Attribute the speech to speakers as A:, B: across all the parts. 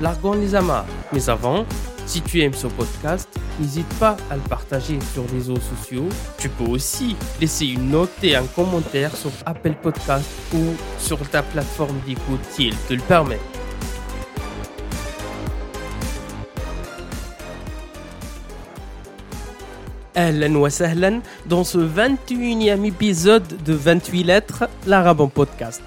A: largons les amarres. Mais avant, si tu aimes ce podcast, n'hésite pas à le partager sur les réseaux sociaux. Tu peux aussi laisser une note et un commentaire sur Apple Podcast ou sur ta plateforme d'écoute si elle te le permet. Ahlan wa dans ce 21e épisode de 28 lettres, l'arabe en podcast.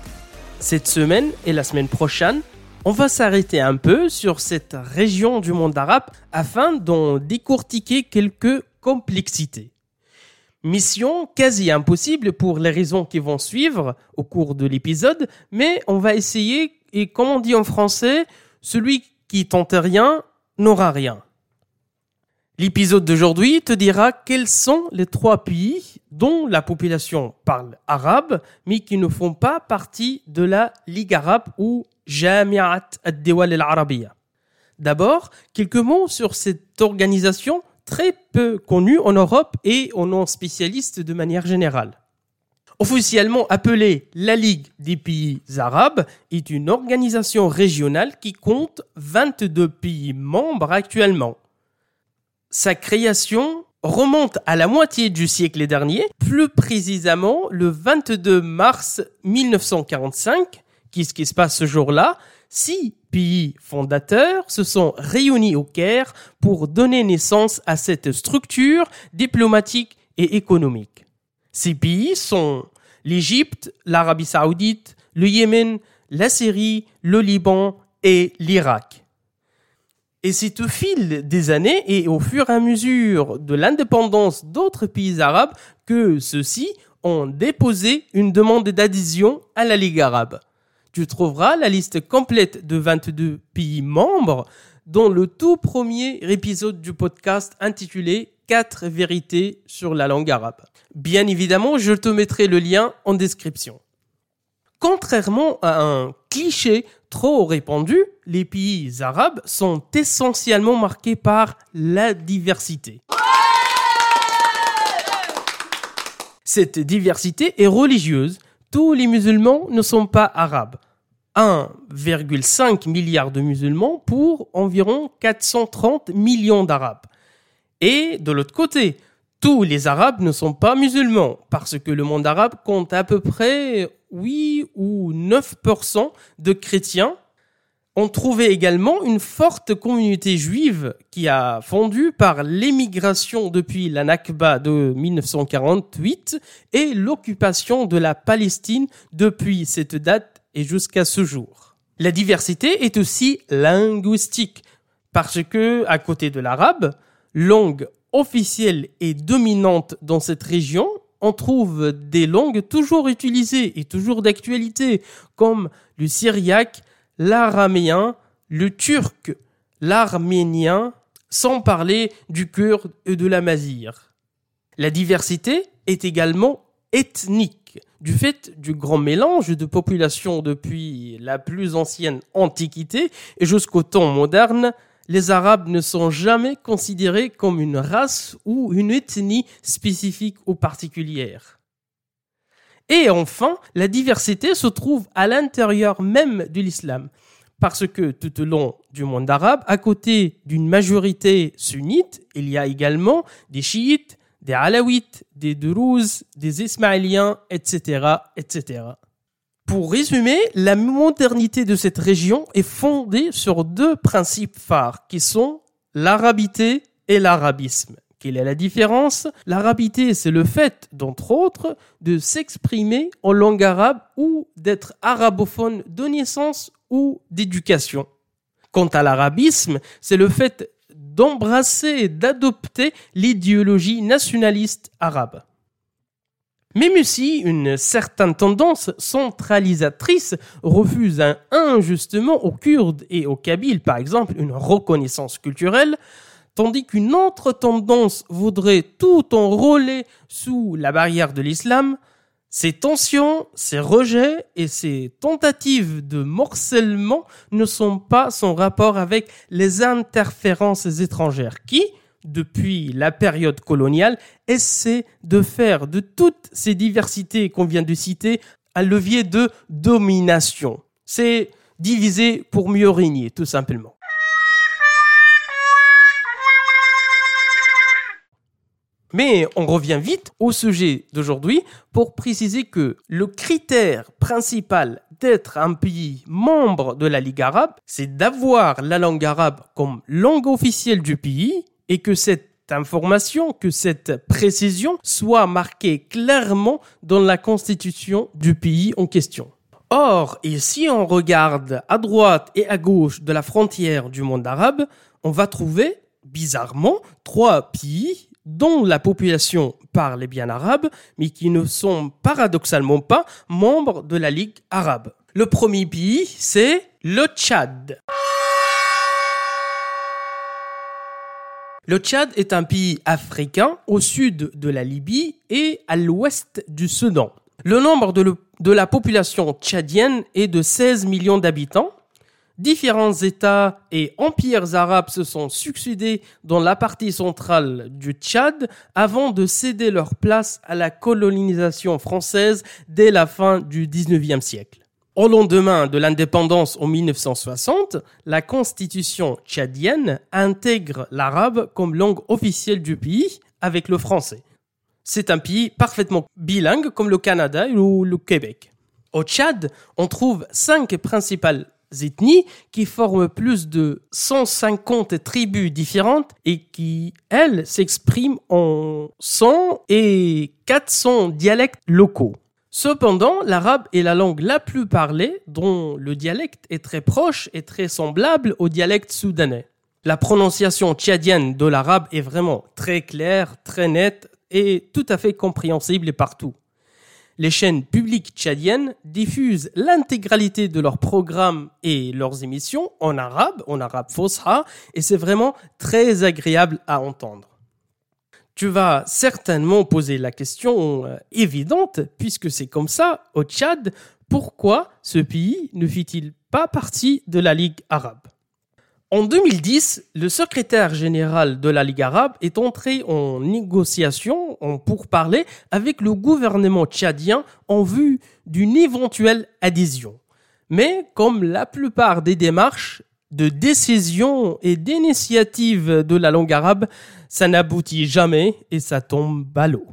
A: Cette semaine et la semaine prochaine, on va s'arrêter un peu sur cette région du monde arabe afin d'en décortiquer quelques complexités. Mission quasi impossible pour les raisons qui vont suivre au cours de l'épisode, mais on va essayer et comme on dit en français, celui qui tente rien n'aura rien. L'épisode d'aujourd'hui te dira quels sont les trois pays dont la population parle arabe, mais qui ne font pas partie de la Ligue arabe ou D'abord, quelques mots sur cette organisation très peu connue en Europe et aux non-spécialistes de manière générale. Officiellement appelée la Ligue des pays arabes, est une organisation régionale qui compte 22 pays membres actuellement sa création remonte à la moitié du siècle dernier, plus précisément le 22 mars 1945. Qu'est-ce qui se passe ce jour-là Six pays fondateurs se sont réunis au Caire pour donner naissance à cette structure diplomatique et économique. Ces pays sont l'Égypte, l'Arabie saoudite, le Yémen, la Syrie, le Liban et l'Irak. Et c'est au fil des années et au fur et à mesure de l'indépendance d'autres pays arabes que ceux-ci ont déposé une demande d'adhésion à la Ligue arabe. Tu trouveras la liste complète de 22 pays membres dans le tout premier épisode du podcast intitulé 4 vérités sur la langue arabe. Bien évidemment, je te mettrai le lien en description. Contrairement à un cliché trop répandu, les pays arabes sont essentiellement marqués par la diversité. Cette diversité est religieuse. Tous les musulmans ne sont pas arabes. 1,5 milliard de musulmans pour environ 430 millions d'arabes. Et de l'autre côté, tous les Arabes ne sont pas musulmans, parce que le monde arabe compte à peu près 8 ou 9% de chrétiens. On trouvait également une forte communauté juive qui a fondu par l'émigration depuis la Nakba de 1948 et l'occupation de la Palestine depuis cette date et jusqu'à ce jour. La diversité est aussi linguistique parce que, à côté de l'arabe, langue officielle et dominante dans cette région, on trouve des langues toujours utilisées et toujours d'actualité, comme le syriaque, l'araméen, le turc, l'arménien, sans parler du kurde et de la mazir. La diversité est également ethnique, du fait du grand mélange de populations depuis la plus ancienne Antiquité et jusqu'au temps moderne, les Arabes ne sont jamais considérés comme une race ou une ethnie spécifique ou particulière. Et enfin, la diversité se trouve à l'intérieur même de l'islam, parce que tout au long du monde arabe, à côté d'une majorité sunnite, il y a également des chiites, des alawites, des Druses, des ismaéliens, etc., etc. Pour résumer, la modernité de cette région est fondée sur deux principes phares qui sont l'arabité et l'arabisme. Quelle est la différence? L'arabité, c'est le fait, d'entre autres, de s'exprimer en langue arabe ou d'être arabophone de naissance ou d'éducation. Quant à l'arabisme, c'est le fait d'embrasser et d'adopter l'idéologie nationaliste arabe. Même si une certaine tendance centralisatrice refuse injustement aux Kurdes et aux Kabyles, par exemple, une reconnaissance culturelle, tandis qu'une autre tendance voudrait tout enrôler sous la barrière de l'islam, ces tensions, ces rejets et ces tentatives de morcellement ne sont pas sans rapport avec les interférences étrangères qui, depuis la période coloniale, essaient de faire de toutes ces diversités qu'on vient de citer un levier de domination. C'est diviser pour mieux régner, tout simplement. Mais on revient vite au sujet d'aujourd'hui pour préciser que le critère principal d'être un pays membre de la Ligue arabe, c'est d'avoir la langue arabe comme langue officielle du pays et que cette information, que cette précision soit marquée clairement dans la constitution du pays en question. Or, et si on regarde à droite et à gauche de la frontière du monde arabe, on va trouver bizarrement trois pays dont la population parle bien arabe, mais qui ne sont paradoxalement pas membres de la Ligue arabe. Le premier pays, c'est le Tchad. Le Tchad est un pays africain au sud de la Libye et à l'ouest du Soudan. Le nombre de, la population tchadienne est de 16 millions d'habitants Différents États et empires arabes se sont succédés dans la partie centrale du Tchad avant de céder leur place à la colonisation française dès la fin du 19e siècle. Au lendemain de l'indépendance en 1960, la constitution tchadienne intègre l'arabe comme langue officielle du pays avec le français. C'est un pays parfaitement bilingue comme le Canada ou le Québec. Au Tchad, on trouve cinq principales ethnies qui forment plus de 150 tribus différentes et qui, elles, s'expriment en 100 et 400 dialectes locaux. Cependant, l'arabe est la langue la plus parlée, dont le dialecte est très proche et très semblable au dialecte soudanais. La prononciation tchadienne de l'arabe est vraiment très claire, très nette et tout à fait compréhensible partout les chaînes publiques tchadiennes diffusent l'intégralité de leurs programmes et leurs émissions en arabe, en arabe fosha, et c'est vraiment très agréable à entendre. Tu vas certainement poser la question euh, évidente, puisque c'est comme ça au Tchad, pourquoi ce pays ne fit-il pas partie de la Ligue arabe? En 2010, le secrétaire général de la Ligue arabe est entré en négociation pour parler avec le gouvernement tchadien en vue d'une éventuelle adhésion. Mais comme la plupart des démarches de décision et d'initiative de la langue arabe, ça n'aboutit jamais et ça tombe à l'eau.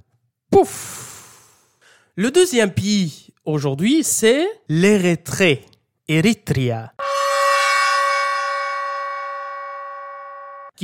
A: Pouf Le deuxième pays aujourd'hui, c'est l'Érythrée. Eritrea.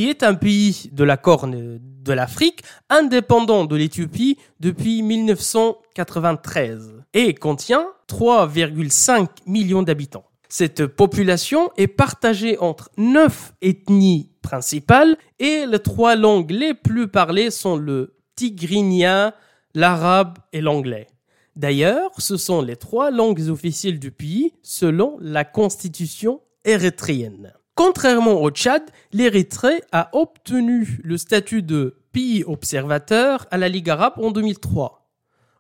A: Est un pays de la Corne de l'Afrique, indépendant de l'Éthiopie depuis 1993 et contient 3,5 millions d'habitants. Cette population est partagée entre neuf ethnies principales et les trois langues les plus parlées sont le tigrinien, l'arabe et l'anglais. D'ailleurs, ce sont les trois langues officielles du pays selon la constitution érythréenne. Contrairement au Tchad, l'Érythrée a obtenu le statut de pays observateur à la Ligue arabe en 2003.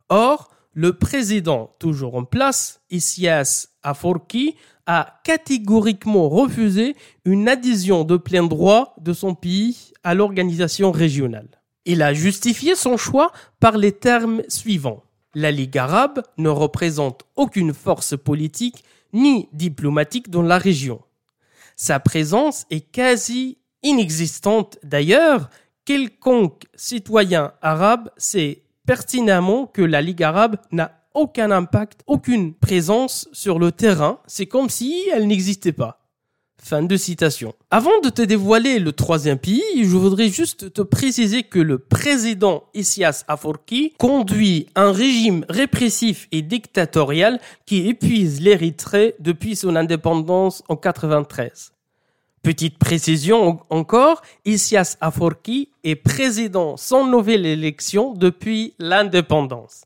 A: Or, le président toujours en place, Isias Afwerki, a catégoriquement refusé une adhésion de plein droit de son pays à l'organisation régionale. Il a justifié son choix par les termes suivants. La Ligue arabe ne représente aucune force politique ni diplomatique dans la région. Sa présence est quasi inexistante. D'ailleurs, quelconque citoyen arabe sait pertinemment que la Ligue arabe n'a aucun impact, aucune présence sur le terrain. C'est comme si elle n'existait pas. Fin de citation. Avant de te dévoiler le troisième pays, je voudrais juste te préciser que le président Isias Afwerki conduit un régime répressif et dictatorial qui épuise l'Érythrée depuis son indépendance en 93. Petite précision encore, Isias Afwerki est président sans nouvelle élection depuis l'indépendance.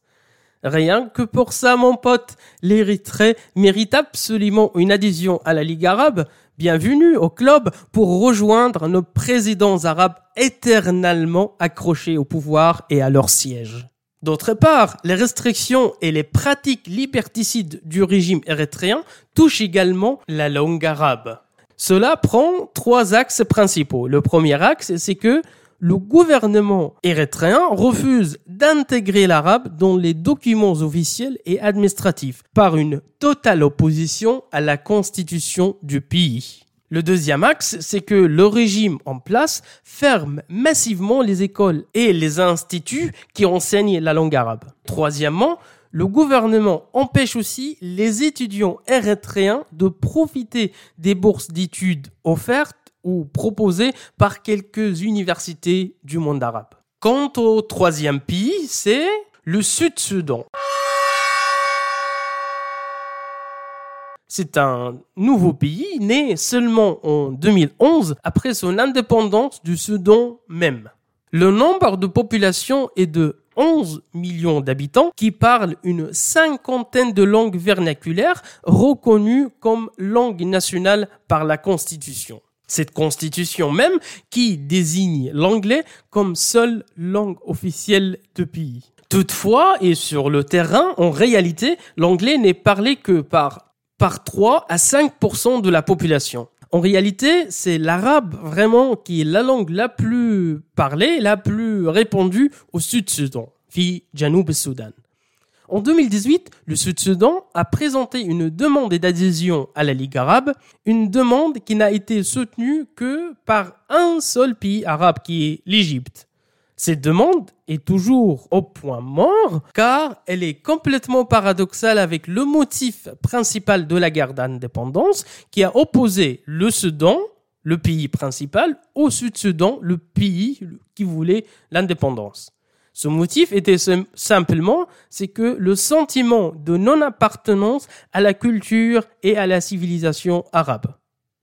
A: Rien que pour ça, mon pote, l'Érythrée mérite absolument une adhésion à la Ligue arabe. Bienvenue au club pour rejoindre nos présidents arabes éternellement accrochés au pouvoir et à leur siège. D'autre part, les restrictions et les pratiques liberticides du régime érythréen touchent également la langue arabe. Cela prend trois axes principaux. Le premier axe, c'est que le gouvernement érythréen refuse d'intégrer l'arabe dans les documents officiels et administratifs par une totale opposition à la constitution du pays. Le deuxième axe, c'est que le régime en place ferme massivement les écoles et les instituts qui enseignent la langue arabe. Troisièmement, le gouvernement empêche aussi les étudiants érythréens de profiter des bourses d'études offertes ou proposées par quelques universités du monde arabe. Quant au troisième pays, c'est le Sud-Soudan. C'est un nouveau pays né seulement en 2011 après son indépendance du Soudan même. Le nombre de population est de 11 millions d'habitants qui parlent une cinquantaine de langues vernaculaires reconnues comme langue nationale par la Constitution. Cette constitution même qui désigne l'anglais comme seule langue officielle du pays. Toutefois, et sur le terrain, en réalité, l'anglais n'est parlé que par, par 3 à 5% de la population. En réalité, c'est l'arabe vraiment qui est la langue la plus parlée, la plus répandue au Sud-Soudan, fi Janoub Soudan. En 2018, le Sud-Soudan a présenté une demande d'adhésion à la Ligue arabe, une demande qui n'a été soutenue que par un seul pays arabe qui est l'Égypte. Cette demande est toujours au point mort car elle est complètement paradoxale avec le motif principal de la guerre d'indépendance qui a opposé le Soudan, le pays principal, au Sud-Soudan, le pays qui voulait l'indépendance. Ce motif était simplement, c'est que le sentiment de non-appartenance à la culture et à la civilisation arabe.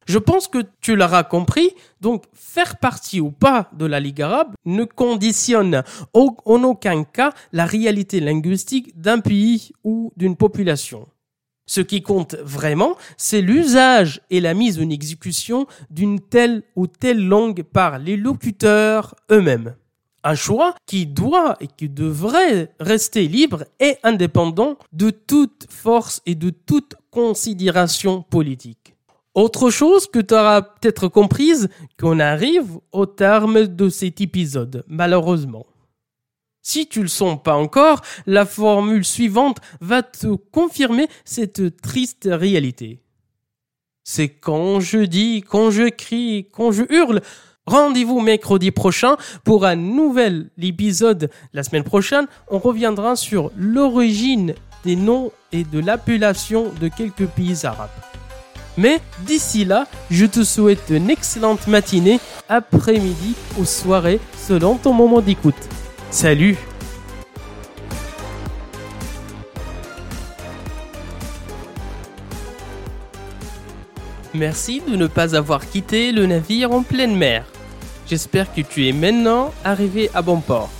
A: Je pense que tu l'auras compris, donc faire partie ou pas de la Ligue arabe ne conditionne en aucun cas la réalité linguistique d'un pays ou d'une population. Ce qui compte vraiment, c'est l'usage et la mise en exécution d'une telle ou telle langue par les locuteurs eux-mêmes. Un choix qui doit et qui devrait rester libre et indépendant de toute force et de toute considération politique. Autre chose que tu auras peut-être comprise, qu'on arrive au terme de cet épisode, malheureusement. Si tu le sens pas encore, la formule suivante va te confirmer cette triste réalité. C'est quand je dis, quand je crie, quand je hurle, Rendez-vous mercredi prochain pour un nouvel épisode la semaine prochaine. On reviendra sur l'origine des noms et de l'appellation de quelques pays arabes. Mais d'ici là, je te souhaite une excellente matinée, après-midi ou soirée selon ton moment d'écoute. Salut Merci de ne pas avoir quitté le navire en pleine mer. J'espère que tu es maintenant arrivé à bon port.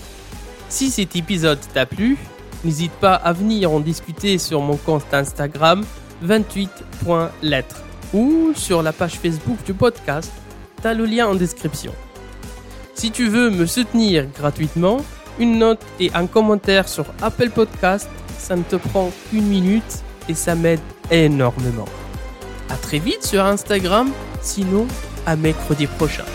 A: Si cet épisode t'a plu, n'hésite pas à venir en discuter sur mon compte Instagram 28.lettres ou sur la page Facebook du podcast. T'as le lien en description. Si tu veux me soutenir gratuitement, une note et un commentaire sur Apple Podcast, ça ne te prend qu'une minute et ça m'aide énormément. À très vite sur Instagram, sinon à mercredi prochain.